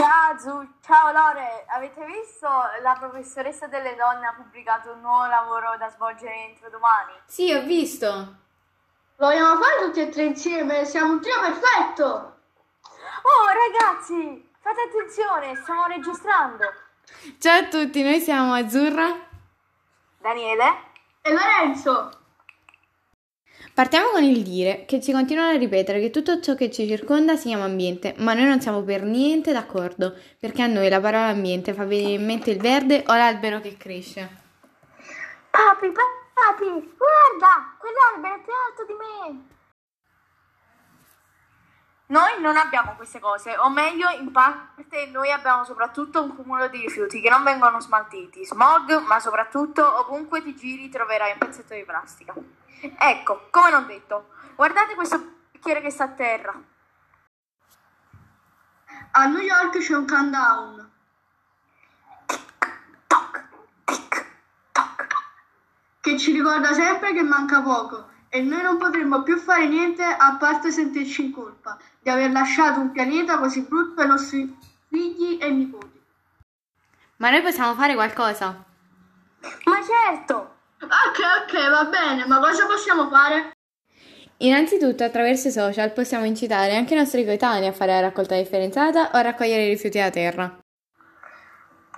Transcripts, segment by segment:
Ciao Zu, ciao Lore, avete visto la professoressa delle donne ha pubblicato un nuovo lavoro da svolgere entro domani? Sì, ho visto. Lo vogliamo fare tutti e tre insieme? Siamo un trio perfetto! Oh ragazzi, fate attenzione, stiamo registrando. Ciao a tutti, noi siamo Azzurra. Daniele? E Lorenzo! Partiamo con il dire che ci continuano a ripetere che tutto ciò che ci circonda si chiama ambiente, ma noi non siamo per niente d'accordo, perché a noi la parola ambiente fa venire in mente il verde o l'albero che cresce. Papi, papi, guarda, quell'albero è più alto di me. Noi non abbiamo queste cose, o meglio, in parte noi abbiamo soprattutto un cumulo di rifiuti che non vengono smaltiti, smog, ma soprattutto ovunque ti giri troverai un pezzetto di plastica. Ecco, come non detto, guardate questo bicchiere che sta a terra. A New York c'è un countdown. Toc, tic, toc. che ci ricorda sempre che manca poco e noi non potremo più fare niente a parte sentirci in colpa di aver lasciato un pianeta così brutto ai nostri figli e nipoti. Ma noi possiamo fare qualcosa. Ma certo! Ok, ok, va bene, ma cosa possiamo fare? Innanzitutto, attraverso i social possiamo incitare anche i nostri coetanei a fare la raccolta differenziata o a raccogliere i rifiuti da terra.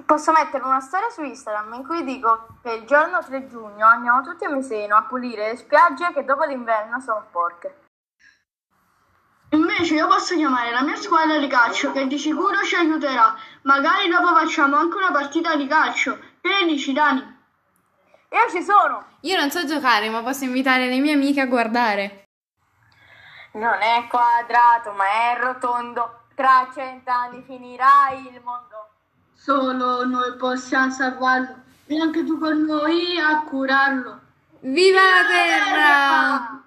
Posso mettere una storia su Instagram in cui dico che il giorno 3 giugno andiamo tutti a Miseno a pulire le spiagge che dopo l'inverno sono sporche. Invece io posso chiamare la mia squadra di calcio che di sicuro ci aiuterà. Magari dopo facciamo anche una partita di calcio. Che ne dici, Dani? Io ci sono! Io non so giocare, ma posso invitare le mie amiche a guardare. Non è quadrato, ma è rotondo. Tra cent'anni finirà il mondo. Solo noi possiamo salvarlo. Vieni anche tu con noi a curarlo. Viva la terra!